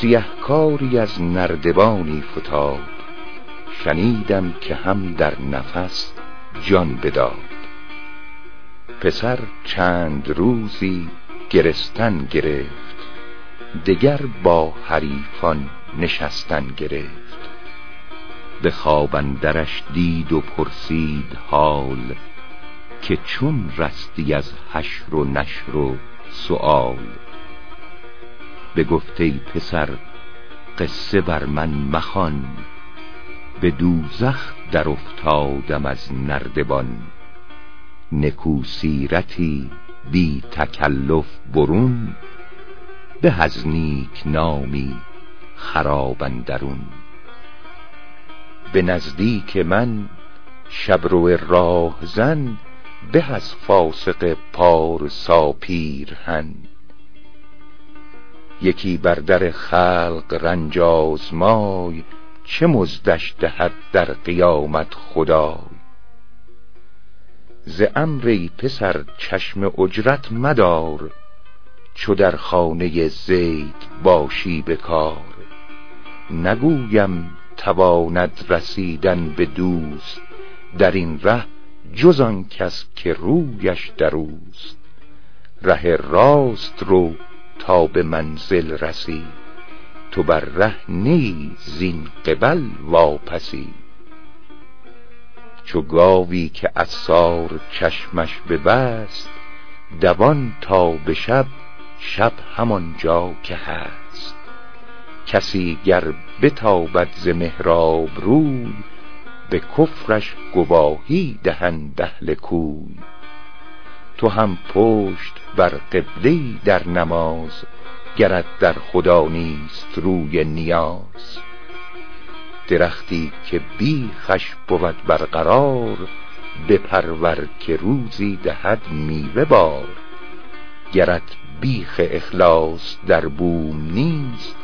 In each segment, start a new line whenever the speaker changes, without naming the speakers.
سیهکاری از نردبانی فتاد. شنیدم که هم در نفس جان بداد. پسر چند روزی گرستن گرفت. دگر با حریفان نشستن گرفت. به خواب اندرش دید و پرسید حال که چون رستی از حشر و نشر و سؤال. به گفته پسر قصه بر من مخوان. به دوزخ در افتادم از نردبان. نکو سیرتی بی تکلف برون. به از نیک نامی خراب اندرون. به نزدیک من شبرو راهزن به از فاسق پارسا پیرهن. یکی بر در خلق رنج آزمای چه مزدش دهد در قیامت خدای؟ ز امری پسر چشم اجرت مدار چو در خانه زید باشی به کار. نگویم تواند رسیدن به دوست در این ره جز آن کس که رویش در اوست. ره راست رو تا به منزل رسی. تو بر ره نی زین قبل واپسی. چو گاوی که عصار چشمش ببست دوان تا به شب شب همانجا که هست. کسی گر بتابد ز محراب روی به کفرش گواهی دهند اهل کوی. تو هم پشت بر قبله در نماز گرت در خدا نیست روی نیاز. درختی که بیخش بود برقرار بپرور که روزی دهد میوه بار. گرت بیخ اخلاص در بوم نیست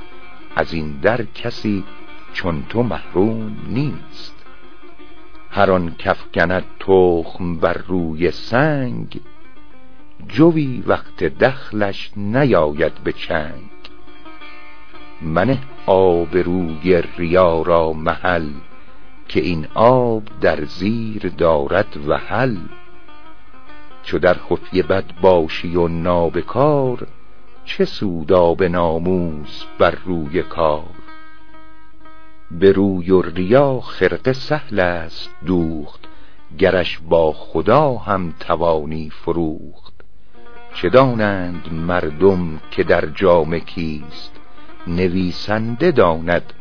از این در کسی چون تو محروم نیست. هر آن کفکند تخم بر روی سنگ جوی وقت دخلش نیاید به چنگ. منه آب روی ریا را محل که این آب در زیر دارد وحل. چو در خفیه بد باشی و نابکار چه سود آب ناموس بر روی کار. به روی و ریا خرقه سهل است دوخت گرش با خدا هم توانی فروخت. چه دانند مردم که در جامه کیست؟ نویسنده داند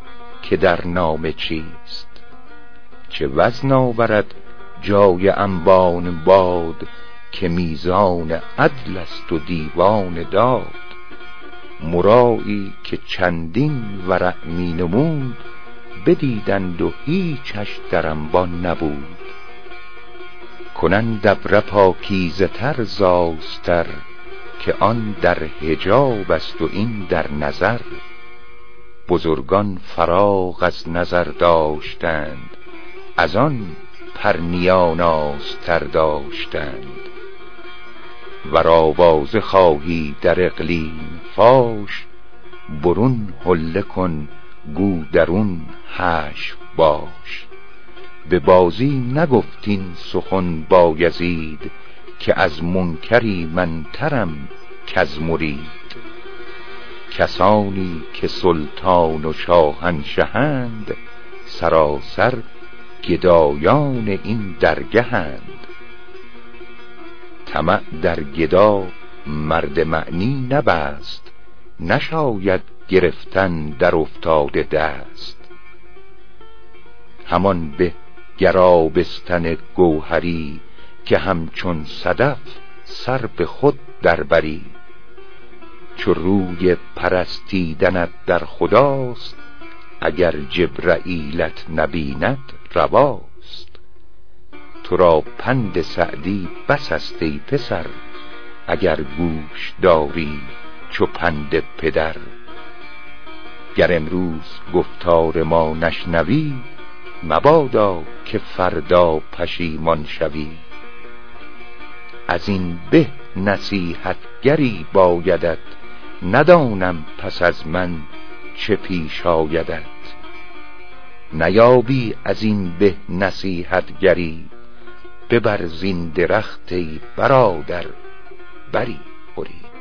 که در نامه چیست؟ چه وزن آورد جای انبان باد که میزان عدل است و دیوان داد؟ مرایی که چندین ورع می نمود بدیدند و هیچش در انبان نبود. کنند ابره پاکیزه تر زاستر که آن در حجاب است و این در نظر. بزرگان فراغ از نظر داشتند از آن پرنیان آستر داشتند. ور آوازه خواهی در اقلیم فاش برون حله کن گو درون حشو باش. به بازی نگفتین سخن بایزید که از منکری منترم کز مرید. کسانی که سلطان و شاهنشهند سراسر گدایان این درگهند. طمع در گدا مرد معنی نبست نشاید گرفتن در افتاده دست. همان به گرابستن گوهری که همچون صدف سر به خود دربری چو روی پرستیدنت در خداست اگر جبرئیلت نبیند رواست. تو را پند سعدی بس است ای پسر اگر گوش داری چو پند پدر. گر امروز گفتار ما نشنوی مبادا که فردا پشیمان شوی. از این به نصیحتگری بایدت ندانم پس از من چه پیش آیدت. نیابی از این به نصیحتگری ببر زین درخت ای برادر بری خوری